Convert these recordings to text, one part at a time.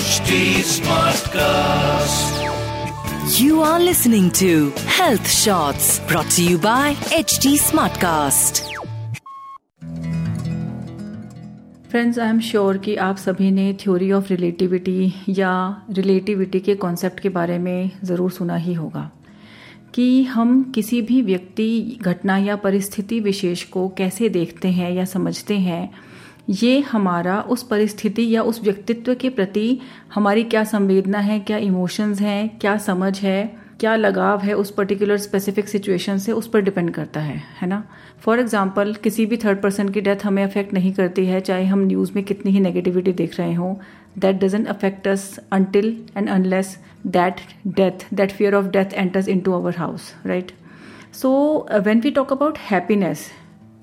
HD Smartcast. You are listening to Health Shots brought to you by HT Smartcast. Friends I am sure कि आप सभी ने theory of relativity या relativity के concept के बारे में ज़रूर सुना ही होगा कि हम किसी भी व्यक्ति घटना या परिस्थिति विशेष को कैसे देखते हैं या समझते हैं ये हमारा उस परिस्थिति या उस व्यक्तित्व के प्रति हमारी क्या संवेदना है, क्या इमोशंस हैं, क्या समझ है, क्या लगाव है उस पर्टिकुलर स्पेसिफिक सिचुएशन से उस पर डिपेंड करता है है ना? फॉर एग्ज़ाम्पल किसी भी थर्ड पर्सन की डेथ हमें अफेक्ट नहीं करती है, चाहे हम न्यूज़ में कितनी ही नेगेटिविटी देख रहे हों। That doesn't affect us until and unless that death that fear of death enters in to our house right so when we talk about happiness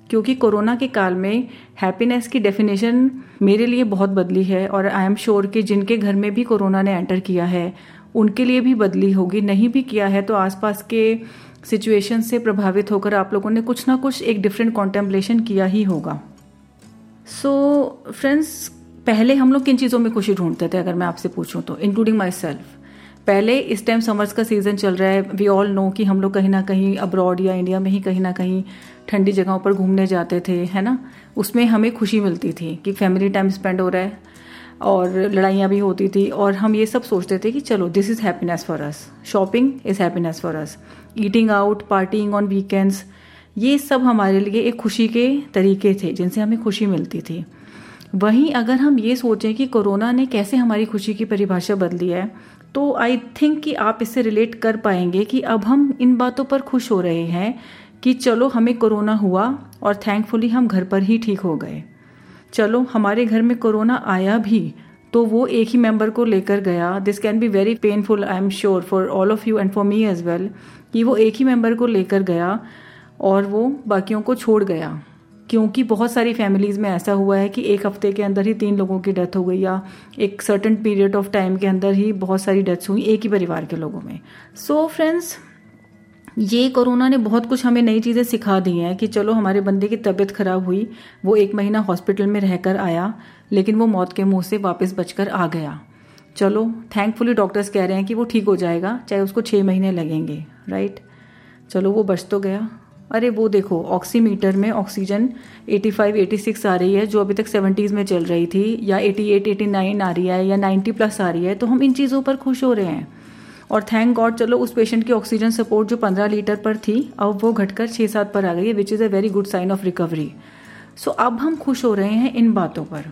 क्योंकि कोरोना के काल में हैप्पीनेस की डेफिनेशन मेरे लिए बहुत बदली है और आई एम श्योर कि जिनके घर में भी कोरोना ने एंटर किया है उनके लिए भी बदली होगी। नहीं भी किया है तो आसपास के सिचुएशन से प्रभावित होकर आप लोगों ने कुछ ना कुछ एक डिफरेंट कॉन्टेम्पलेशन किया ही होगा। सो so, फ्रेंड्स पहले हम लोग किन चीज़ों में खुशी ढूंढते थे अगर मैं आपसे पूछूँ तो इंक्लूडिंग माई सेल्फ पहले इस टाइम समर्स का सीज़न चल रहा है वी ऑल नो कि हम लोग कहीं ना कहीं अब्रॉड या इंडिया में ही कहीं ना कहीं ठंडी जगहों पर घूमने जाते थे, है ना? उसमें हमें खुशी मिलती थी कि फैमिली टाइम स्पेंड हो रहा है और लड़ाइयाँ भी होती थी और हम ये सब सोचते थे कि चलो this is happiness for us shopping is happiness for us eating out partying on weekends ये सब हमारे लिए एक खुशी के तरीके थे, जिनसे हमें खुशी मिलती थी। वहीं अगर हम ये सोचें कि कोरोना ने कैसे हमारी खुशी की परिभाषा बदली है तो आई थिंक कि आप इससे रिलेट कर पाएँगे कि अब हम इन बातों पर खुश हो रहे हैं कि चलो हमें कोरोना हुआ और थैंकफुली हम घर पर ही ठीक हो गए। चलो हमारे घर में कोरोना आया भी तो वो एक ही मेंबर को लेकर गया। This can be very painful I am sure for all of you and for me as well कि वो एक ही मेंबर को लेकर गया और वो बाकियों को छोड़ गया। क्योंकि बहुत सारी फैमिलीज़ में ऐसा हुआ है कि एक हफ़्ते के अंदर ही तीन लोगों की डेथ हो गई या एक सर्टन पीरियड ऑफ़ टाइम के अंदर ही बहुत सारी डेथ्स हुई एक ही परिवार के लोगों में। सो so, फ्रेंड्स ये कोरोना ने बहुत कुछ हमें नई चीज़ें सिखा दी हैं कि चलो हमारे बंदे की तबीयत खराब हुई वो एक महीना हॉस्पिटल में रहकर आया लेकिन वो मौत के मुँह से वापस बचकर आ गया। चलो थैंकफुली डॉक्टर्स कह रहे हैं कि वो ठीक हो जाएगा चाहे उसको छः महीने लगेंगे राइट चलो वो बच तो गया। अरे वो देखो ऑक्सीमीटर में ऑक्सीजन 85 86 आ रही है, जो अभी तक 70s में चल रही थी, या 88 89 आ रही है, या 90 प्लस आ रही है तो हम इन चीज़ों पर खुश हो रहे हैं। और थैंक गॉड चलो उस पेशेंट की ऑक्सीजन सपोर्ट जो 15 लीटर पर थी, अब वो घटकर छः सात पर आ गई है which is a very good sign of recovery so अब हम खुश हो रहे हैं इन बातों पर।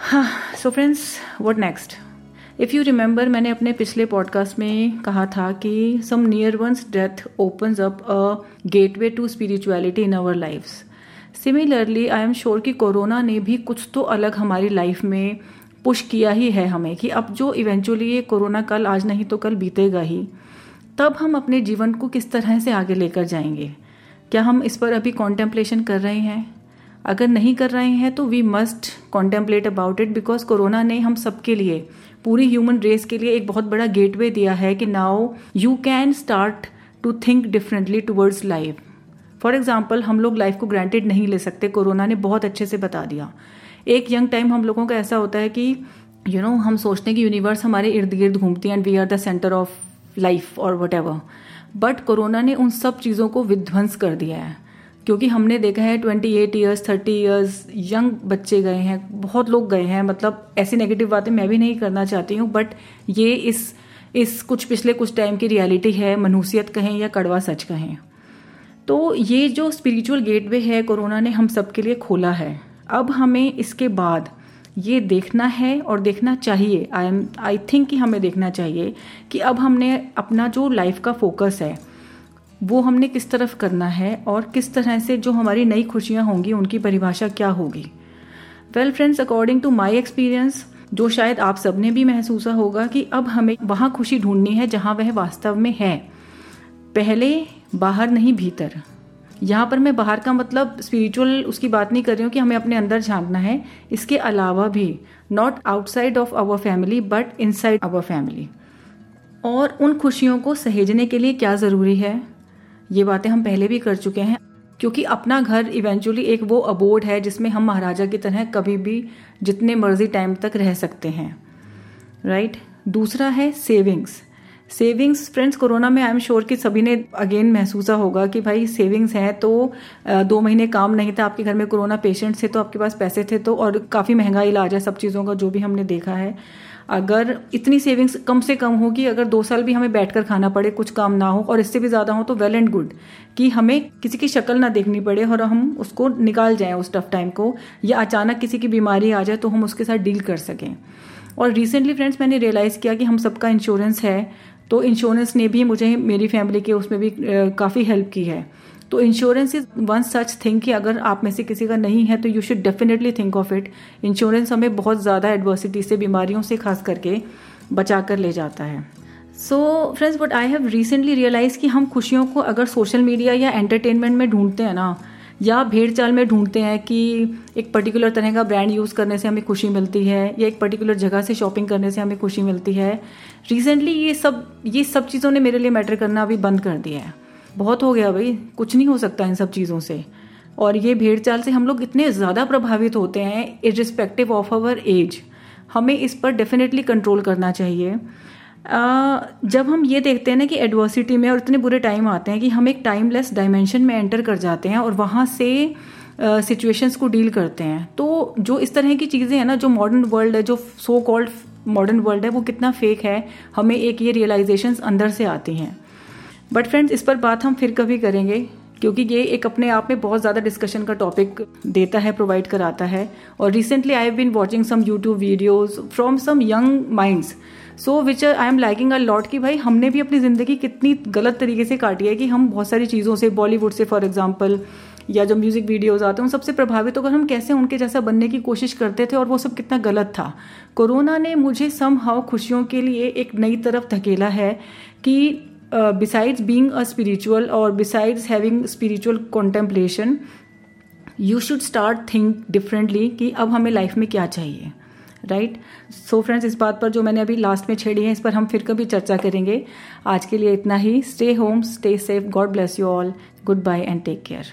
हाँ so friends what next if you remember मैंने अपने पिछले पॉडकास्ट में कहा था कि some near one's death opens up a gateway to spirituality in our life similarly I am sure कि कोरोना ने भी कुछ तो अलग हमारी लाइफ में पुश किया ही है हमें कि अब जो इवेंचुअली ये कोरोना कल आज नहीं तो कल बीतेगा ही। तब हम अपने जीवन को किस तरह से आगे लेकर जाएँगे? क्या हम इस पर अभी कॉन्टेम्पलेशन कर रहे हैं? अगर नहीं कर रहे हैं तो we must contemplate about it because corona ने हम सबके लिए पूरी ह्यूमन रेस के लिए एक बहुत बड़ा गेटवे दिया है कि now you can start to think differently towards life for example हम लोग लाइफ को ग्रांटेड नहीं ले सकते कोरोना ने बहुत अच्छे से बता दिया। एक यंग टाइम हम लोगों का ऐसा होता है कि यू you नो know, हम सोचते हैं कि यूनिवर्स हमारे इर्द गिर्द घूमती है and we are the centre of life और वट एवर बट कोरोना ने उन सब चीज़ों को विध्वंस कर दिया है। क्योंकि हमने देखा है twenty eight years thirty years young बच्चे गए हैं, बहुत लोग गए हैं मतलब ऐसी नेगेटिव बातें मैं भी नहीं करना चाहती हूँ बट ये इस इस कुछ पिछले कुछ टाइम की रियलिटी है मनहूसियत कहें या कड़वा सच कहें। तो ये जो स्पिरिचुअल गेटवे है, कोरोना ने हम सबके लिए खोला है। अब हमें इसके बाद ये देखना है और देखना चाहिए। आई एम आई थिंक कि हमें देखना चाहिए कि अब हमने अपना जो लाइफ का फोकस है वो हमने किस तरफ़ करना है और किस तरह से जो हमारी नई खुशियाँ होंगी, उनकी परिभाषा क्या होगी? Well friends according to my experience जो शायद आप सबने भी महसूसा होगा कि अब हमें वहाँ खुशी ढूंढनी है जहाँ वह वास्तव में है। पहले बाहर नहीं, भीतर। यहाँ पर मैं बाहर का मतलब स्पिरिचुअल उसकी बात नहीं कर रही हूँ कि हमें अपने अंदर झांकना है। इसके अलावा भी not outside of our family but inside our family और उन खुशियों को सहेजने के लिए क्या ज़रूरी है? ये बातें हम पहले भी कर चुके हैं, क्योंकि अपना घर इवेंचुअली एक वो अबोर्ड है जिसमें हम महाराजा की तरह कभी भी जितने मर्ज़ी टाइम तक रह सकते हैं। Right right? दूसरा है सेविंग्स सेविंग्स फ्रेंड्स कोरोना में आई एम श्योर कि सभी ने अगेन महसूस होगा कि भाई सेविंग्स हैं तो दो महीने काम नहीं था, आपके घर में कोरोना पेशेंट थे तो आपके पास पैसे थे तो और काफ़ी महँगा इलाज है सब चीज़ों का जो भी हमने देखा है। अगर इतनी सेविंग्स कम से कम होगी अगर दो साल भी हमें बैठकर खाना पड़े, कुछ काम ना हो और इससे भी ज़्यादा हो तो वेल एंड गुड कि हमें किसी की शक्ल ना देखनी पड़े और हम उसको निकाल जाएँ उस टफ टाइम को या अचानक किसी की बीमारी आ जाए तो हम उसके साथ डील कर सकें। और रिसेंटली फ्रेंड्स मैंने रियलाइज़ किया कि हम सबका इंश्योरेंस है तो इंश्योरेंस ने भी मुझे, मेरी फैमिली के उसमें भी काफ़ी हेल्प की है। तो insurance is one such thing कि अगर आप में से किसी का नहीं है तो you should definitely think of it insurance हमें बहुत ज़्यादा एडवर्सिटी से, बीमारियों से खास करके बचा कर ले जाता है। So friends but I have recently realise कि हम खुशियों को अगर सोशल मीडिया या एंटरटेनमेंट में ढूंढते हैं ना, या भेड़ चाल में ढूंढते हैं कि एक पर्टिकुलर तरह का ब्रांड यूज़ करने से हमें खुशी मिलती है, या एक पर्टिकुलर जगह से शॉपिंग करने से हमें खुशी मिलती है रिसेंटली ये सब ये सब चीज़ों ने मेरे लिए मैटर करना अभी बंद कर दिया है। बहुत हो गया भाई, कुछ नहीं हो सकता इन सब चीज़ों से। और ये भेड़ चाल से हम लोग इतने ज़्यादा प्रभावित होते हैं इरिस्पेक्टिव ऑफ़ अवर एज हमें इस पर डेफिनेटली कंट्रोल करना चाहिए। जब हम ये देखते हैं ना कि एडवर्सिटी में और इतने बुरे टाइम आते हैं कि हम एक टाइमलेस डायमेंशन में एंटर कर जाते हैं और वहाँ से सिचुएशंस को डील करते हैं। तो जो इस तरह की चीज़ें हैं ना, जो मॉडर्न वर्ल्ड है, जो सो कॉल्ड मॉडर्न वर्ल्ड है, वो कितना फेक है, हमें एक ये रियलाइजेशंस अंदर से आती हैं। बट फ्रेंड्स इस पर बात हम फिर कभी करेंगे, क्योंकि ये एक अपने आप में बहुत ज़्यादा डिस्कशन का टॉपिक देता है प्रोवाइड कराता है। और recently I have been watching some YouTube videos from some young minds so which I am liking a lot कि भाई हमने भी अपनी ज़िंदगी कितनी गलत तरीके से काटी है कि हम बहुत सारी चीज़ों से बॉलीवुड से फॉर एग्ज़ाम्पल या जो म्यूज़िक वीडियोस आते हैं, उन सबसे प्रभावित होकर हम कैसे उनके जैसा बनने की कोशिश करते थे और वो सब कितना गलत था। कोरोना ने मुझे सम हाउ खुशियों के लिए एक नई तरफ़ धकेला है कि बिसाइड्स बींग अ स्पिरिचुअल और besides having spiritual contemplation you should start think differently कि अब हमें लाइफ में क्या चाहिए राइट सो फ्रेंड्स इस बात पर जो मैंने अभी लास्ट में छेड़ी है, इस पर हम फिर कभी चर्चा करेंगे। आज के लिए इतना ही। Stay home stay safe God bless you all goodbye and take care